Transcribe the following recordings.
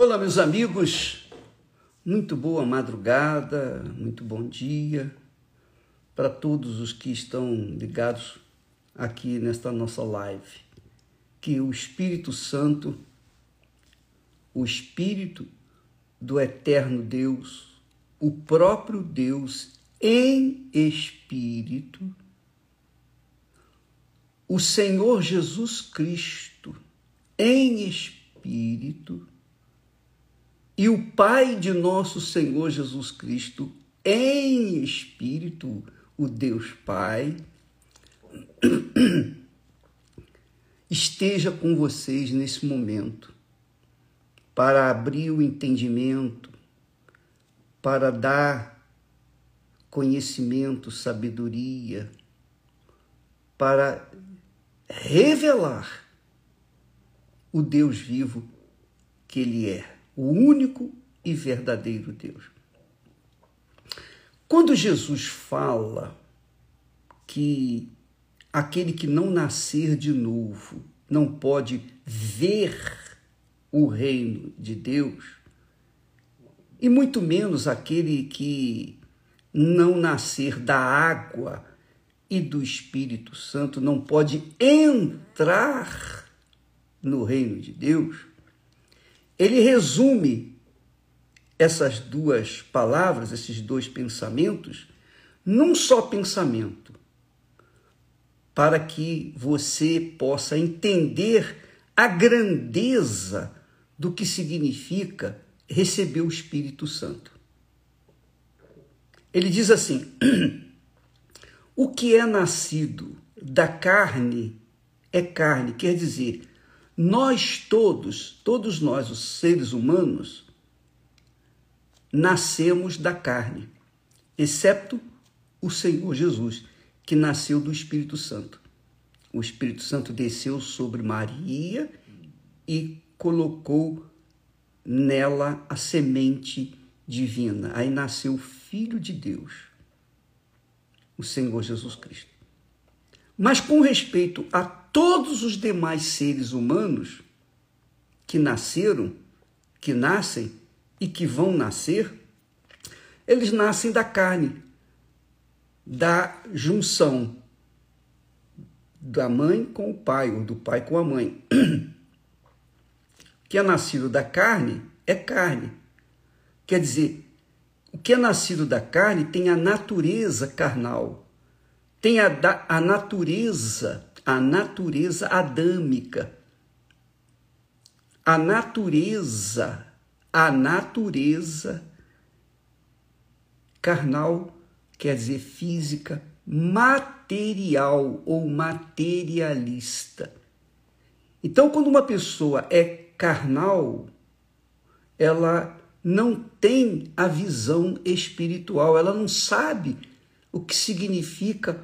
Olá, meus amigos. Muito boa madrugada, muito bom dia para todos os que estão ligados aqui nesta nossa live. Que o Espírito Santo, o Espírito do eterno Deus, o próprio Deus em espírito, o Senhor Jesus Cristo em espírito, e o Pai de nosso Senhor Jesus Cristo em espírito, o Deus Pai, esteja com vocês nesse momento para abrir o entendimento, para dar conhecimento, sabedoria, para revelar o Deus vivo que Ele é o único e verdadeiro Deus. Quando Jesus fala que aquele que não nascer de novo não pode ver o reino de Deus, e muito menos aquele que não nascer da água e do Espírito Santo não pode entrar no reino de Deus, ele resume essas duas palavras, esses dois pensamentos, num só pensamento, para que você possa entender a grandeza do que significa receber o Espírito Santo. Ele diz assim: o que é nascido da carne é carne, quer dizer, nós todos, todos nós, os seres humanos, nascemos da carne, exceto o Senhor Jesus, que nasceu do Espírito Santo. O Espírito Santo desceu sobre Maria e colocou nela a semente divina. Aí nasceu o Filho de Deus, o Senhor Jesus Cristo. Mas com respeito a todos os demais seres humanos que nasceram, que nascem e que vão nascer, eles nascem da carne, da junção da mãe com o pai, ou do pai com a mãe. O que é nascido da carne é carne. Quer dizer, o que é nascido da carne tem a natureza carnal tem a, a natureza, a natureza adâmica. A natureza, a natureza carnal quer dizer física, material ou materialista. Então, quando uma pessoa é carnal, ela não tem a visão espiritual, ela não sabe o que significa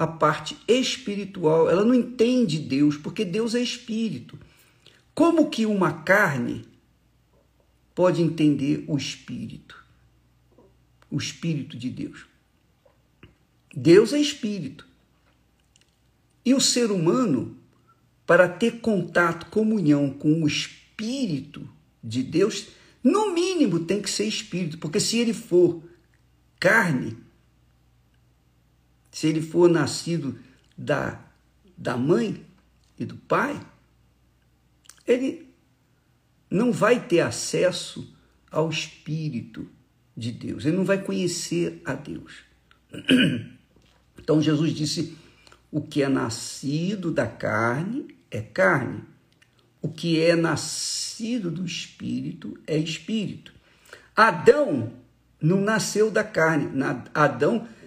a parte espiritual. Ela não entende Deus, porque Deus é espírito. Como que uma carne pode entender o espírito? O espírito de Deus. Deus é espírito. E o ser humano, para ter contato, comunhão com o espírito de Deus, no mínimo tem que ser espírito, porque se ele for carne, se ele for nascido da, da mãe e do pai, ele não vai ter acesso ao Espírito de Deus, ele não vai conhecer a Deus. Então Jesus disse: o que é nascido da carne é carne, o que é nascido do Espírito é Espírito. Adão não nasceu da carne, Adão nasceu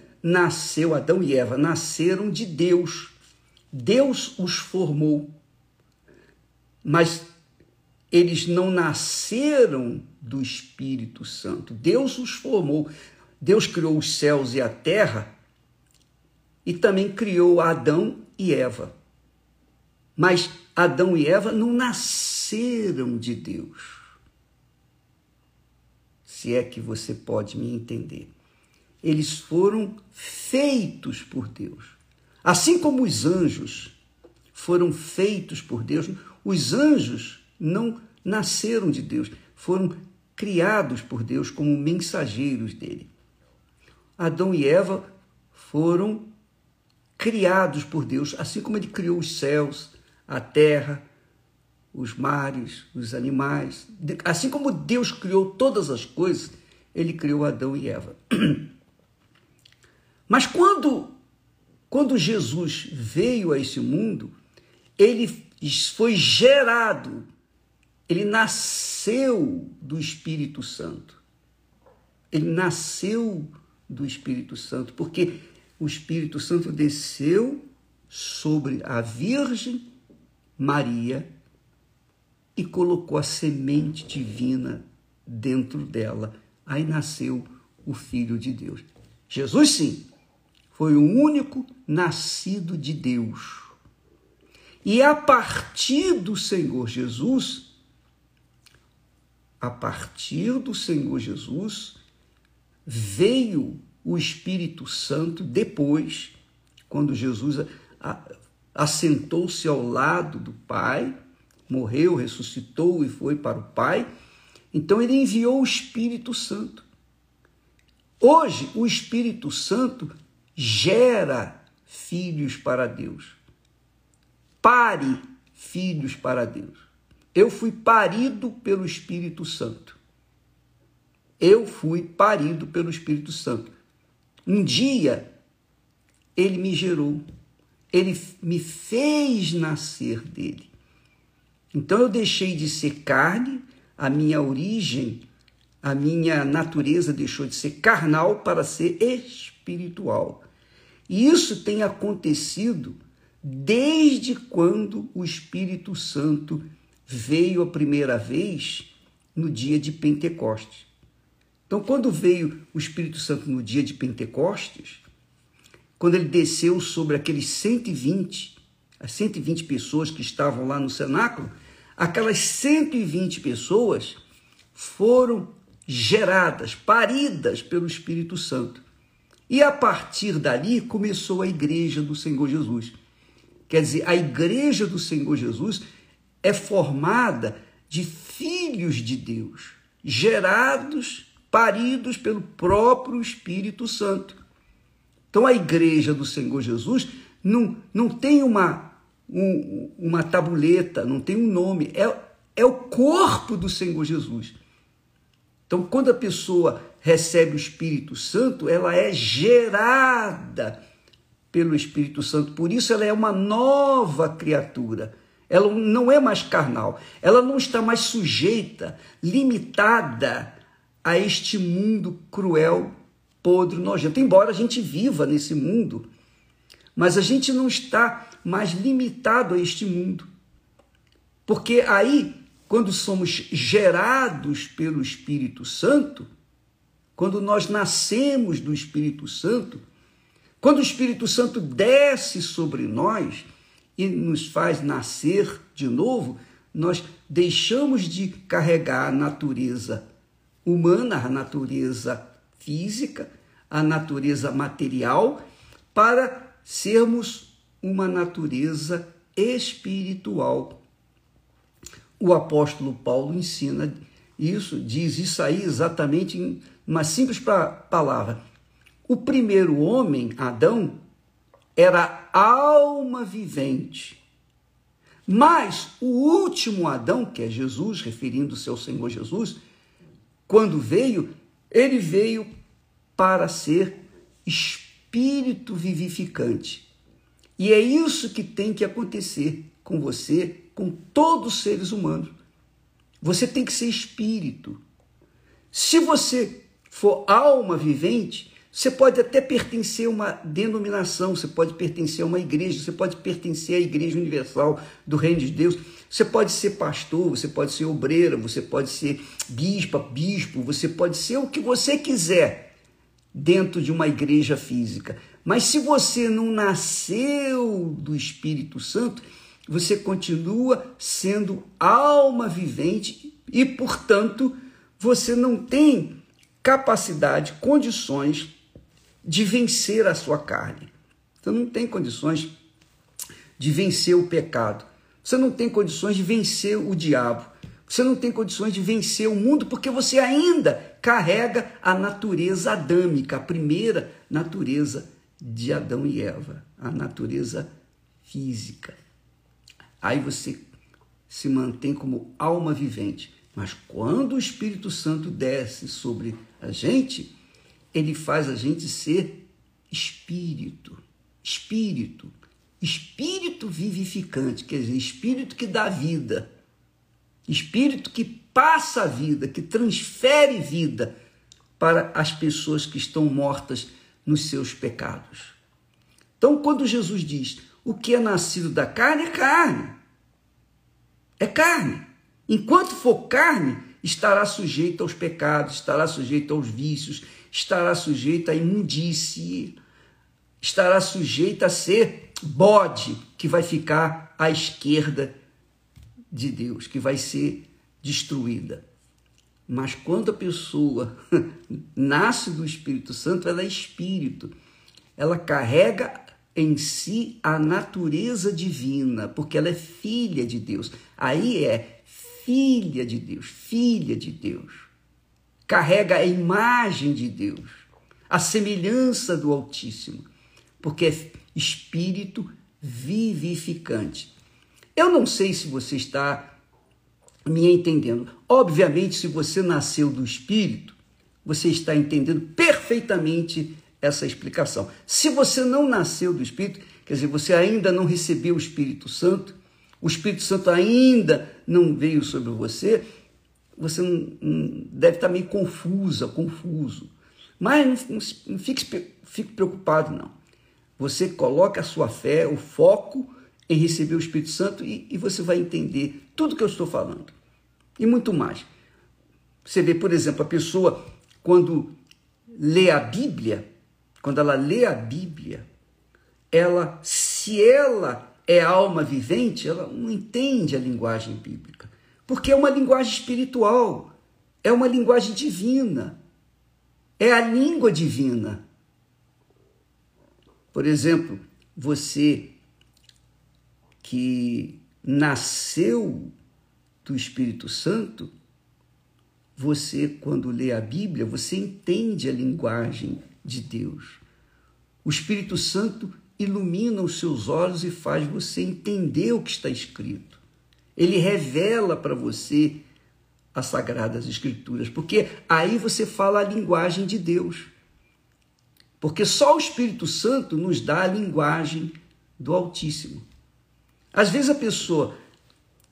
Adão e Eva, nasceram de Deus. Deus os formou. Mas eles não nasceram do Espírito Santo. Deus os formou. Deus criou os céus e a terra e também criou Adão e Eva. Mas Adão e Eva não nasceram de Deus. Se é que você pode me entender eles foram feitos por Deus. Assim como os anjos foram feitos por Deus, os anjos não nasceram de Deus, foram criados por Deus como mensageiros dele. Adão e Eva foram criados por Deus, assim como ele criou os céus, a terra, os mares, os animais. Assim como Deus criou todas as coisas, ele criou Adão e Eva. Mas quando, quando Jesus veio a esse mundo, ele foi gerado, ele nasceu do Espírito Santo. Ele nasceu do Espírito Santo, porque o Espírito Santo desceu sobre a Virgem Maria e colocou a semente divina dentro dela. Aí nasceu o Filho de Deus. Jesus, sim, foi o único nascido de Deus. E a partir do Senhor Jesus, a partir do Senhor Jesus, veio o Espírito Santo depois, quando Jesus assentou-se ao lado do Pai, morreu, ressuscitou e foi para o Pai. Então ele enviou o Espírito Santo. Hoje, o Espírito Santo gera filhos para Deus. Pare filhos para Deus. Eu fui parido pelo Espírito Santo. Eu fui parido pelo Espírito Santo. Um dia ele me gerou, ele me fez nascer dele. Então eu deixei de ser carne, a minha origem, a minha natureza deixou de ser carnal para ser espiritual. E isso tem acontecido desde quando o Espírito Santo veio a primeira vez no dia de Pentecostes. Então, quando veio o Espírito Santo no dia de Pentecostes, quando ele desceu sobre aqueles 120, as 120 pessoas que estavam lá no cenáculo, aquelas 120 pessoas foram geradas, paridas pelo Espírito Santo. E a partir dali começou a igreja do Senhor Jesus. Quer dizer, a igreja do Senhor Jesus é formada de filhos de Deus, gerados paridos pelo próprio Espírito Santo. Então a igreja do Senhor Jesus não, não tem uma, um, uma tabuleta, não tem um nome, é, é o corpo do Senhor Jesus. Então, quando a pessoa recebe o Espírito Santo, ela é gerada pelo Espírito Santo. Por isso, ela é uma nova criatura. Ela não é mais carnal. Ela não está mais sujeita, limitada a este mundo cruel, podre, nojento. Embora a gente viva nesse mundo, mas a gente não está mais limitado a este mundo. Porque aí, quando somos gerados pelo Espírito Santo, quando nós nascemos do Espírito Santo, quando o Espírito Santo desce sobre nós e nos faz nascer de novo, nós deixamos de carregar a natureza humana, a natureza física, a natureza material, para sermos uma natureza espiritual. O apóstolo Paulo ensina isso, diz isso aí exatamente em uma simples palavra. O primeiro homem, Adão, era alma vivente. Mas o último Adão, que é Jesus, referindo-se ao Senhor Jesus, quando veio, ele veio para ser espírito vivificante. E é isso que tem que acontecer com você, com todos os seres humanos. Você tem que ser espírito. Se você for alma vivente, você pode até pertencer a uma denominação, você pode pertencer a uma igreja, você pode pertencer à Igreja Universal do Reino de Deus, você pode ser pastor, você pode ser obreira, você pode ser bispa, bispo, você pode ser o que você quiser dentro de uma igreja física. Mas se você não nasceu do Espírito Santo, você continua sendo alma vivente e, portanto, você não tem capacidade, condições de vencer a sua carne. Você não tem condições de vencer o pecado. Você não tem condições de vencer o diabo. Você não tem condições de vencer o mundo porque você ainda carrega a natureza adâmica, a primeira natureza de Adão e Eva, a natureza física. Aí você se mantém como alma vivente. Mas quando o Espírito Santo desce sobre a gente, ele faz a gente ser espírito. Espírito. Espírito vivificante, quer dizer, espírito que dá vida. Espírito que passa a vida, que transfere vida para as pessoas que estão mortas nos seus pecados. Então, quando Jesus diz o que é nascido da carne, é carne. É carne. Enquanto for carne, estará sujeito aos pecados, estará sujeito aos vícios, estará sujeito à imundície, estará sujeito a ser bode que vai ficar à esquerda de Deus, que vai ser destruída. Mas quando a pessoa nasce do Espírito Santo, ela é espírito. Ela carrega em si a natureza divina, porque ela é filha de Deus. Aí é filha de Deus, filha de Deus. Carrega a imagem de Deus, a semelhança do Altíssimo, porque é espírito vivificante. Eu não sei se você está me entendendo. Obviamente, se você nasceu do Espírito, você está entendendo perfeitamente essa explicação. Se você não nasceu do Espírito, quer dizer, você ainda não recebeu o Espírito Santo, o Espírito Santo ainda não veio sobre você, você deve estar meio confusa, confuso. Mas não, não fique, fique preocupado, não. Você coloca a sua fé, o foco em receber o Espírito Santo e, e você vai entender tudo que eu estou falando. E muito mais. Você vê, por exemplo, a pessoa, quando lê a Bíblia, quando ela lê a Bíblia, ela, se ela é alma vivente, ela não entende a linguagem bíblica, porque é uma linguagem espiritual, é uma linguagem divina, é a língua divina. Por exemplo, você que nasceu do Espírito Santo, você, quando lê a Bíblia, você entende a linguagem de Deus. O Espírito Santo ilumina os seus olhos e faz você entender o que está escrito. Ele revela para você as Sagradas Escrituras, porque aí você fala a linguagem de Deus. Porque só o Espírito Santo nos dá a linguagem do Altíssimo. Às vezes a pessoa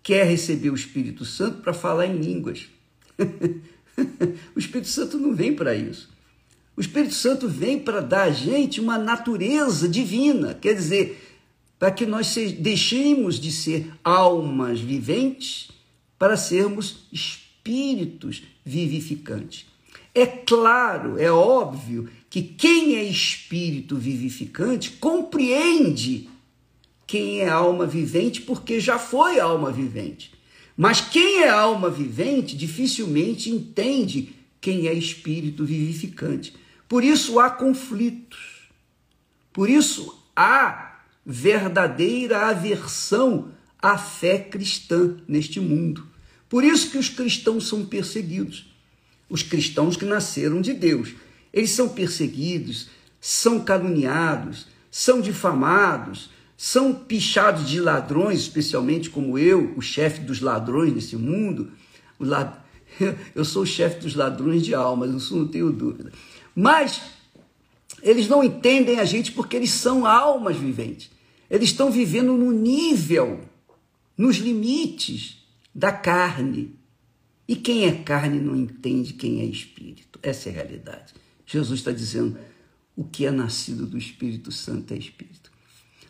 quer receber o Espírito Santo para falar em línguas. o Espírito Santo não vem para isso. O Espírito Santo vem para dar a gente uma natureza divina, quer dizer, para que nós deixemos de ser almas viventes para sermos espíritos vivificantes. É claro, é óbvio que quem é espírito vivificante compreende quem é alma vivente porque já foi alma vivente. Mas quem é alma vivente dificilmente entende quem é espírito vivificante. Por isso há conflitos. Por isso há verdadeira aversão à fé cristã neste mundo. Por isso que os cristãos são perseguidos. Os cristãos que nasceram de Deus. Eles são perseguidos, são caluniados, são difamados, são pichados de ladrões, especialmente como eu, o chefe dos ladrões desse mundo. Eu sou o chefe dos ladrões de almas, isso não tenho dúvida. Mas eles não entendem a gente porque eles são almas viventes. Eles estão vivendo no nível, nos limites da carne. E quem é carne não entende quem é espírito. Essa é a realidade. Jesus está dizendo: o que é nascido do Espírito Santo é espírito.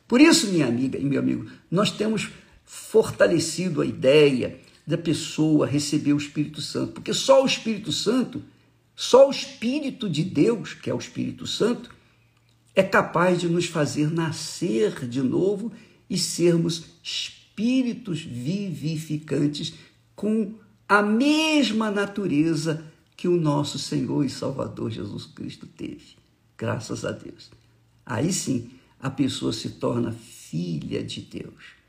Por isso, minha amiga e meu amigo, nós temos fortalecido a ideia da pessoa receber o Espírito Santo, porque só o Espírito Santo, só o Espírito de Deus, que é o Espírito Santo, é capaz de nos fazer nascer de novo e sermos espíritos vivificantes com a mesma natureza que o nosso Senhor e Salvador Jesus Cristo teve. Graças a Deus. Aí sim, a pessoa se torna filha de Deus.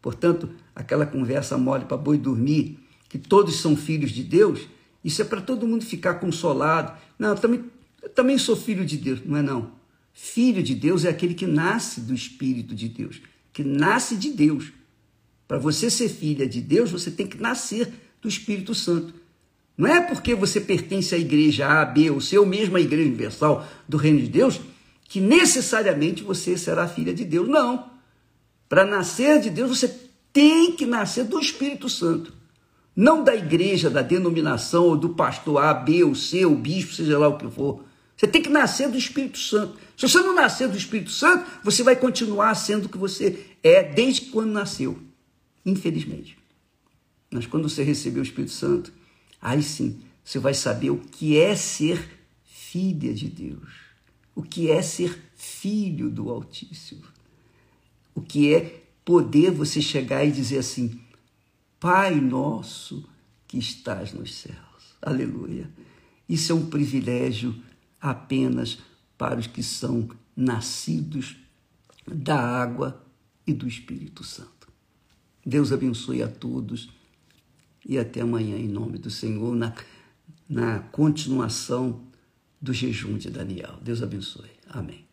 Portanto, aquela conversa mole para boi dormir, que todos são filhos de Deus, isso é para todo mundo ficar consolado. Não, eu também, eu também sou filho de Deus. Não é não. Filho de Deus é aquele que nasce do Espírito de Deus, que nasce de Deus. Para você ser filha de Deus, você tem que nascer do Espírito Santo. Não é porque você pertence à igreja A, B ou C, ou mesmo à igreja universal do reino de Deus, que necessariamente você será filha de Deus. Não. Para nascer de Deus, você tem que nascer do Espírito Santo. Não da igreja, da denominação, ou do pastor A, B ou C, o bispo, seja lá o que for. Você tem que nascer do Espírito Santo. Se você não nascer do Espírito Santo, você vai continuar sendo o que você é desde quando nasceu. Infelizmente. Mas quando você receber o Espírito Santo, aí sim você vai saber o que é ser filha de Deus. O que é ser filho do Altíssimo. O que é poder você chegar e dizer assim: Pai nosso que estás nos céus. Aleluia. Isso é um privilégio apenas para os que são nascidos da água e do Espírito Santo. Deus abençoe a todos e até amanhã, em nome do Senhor, na, na continuação do jejum de Daniel. Deus abençoe. Amém.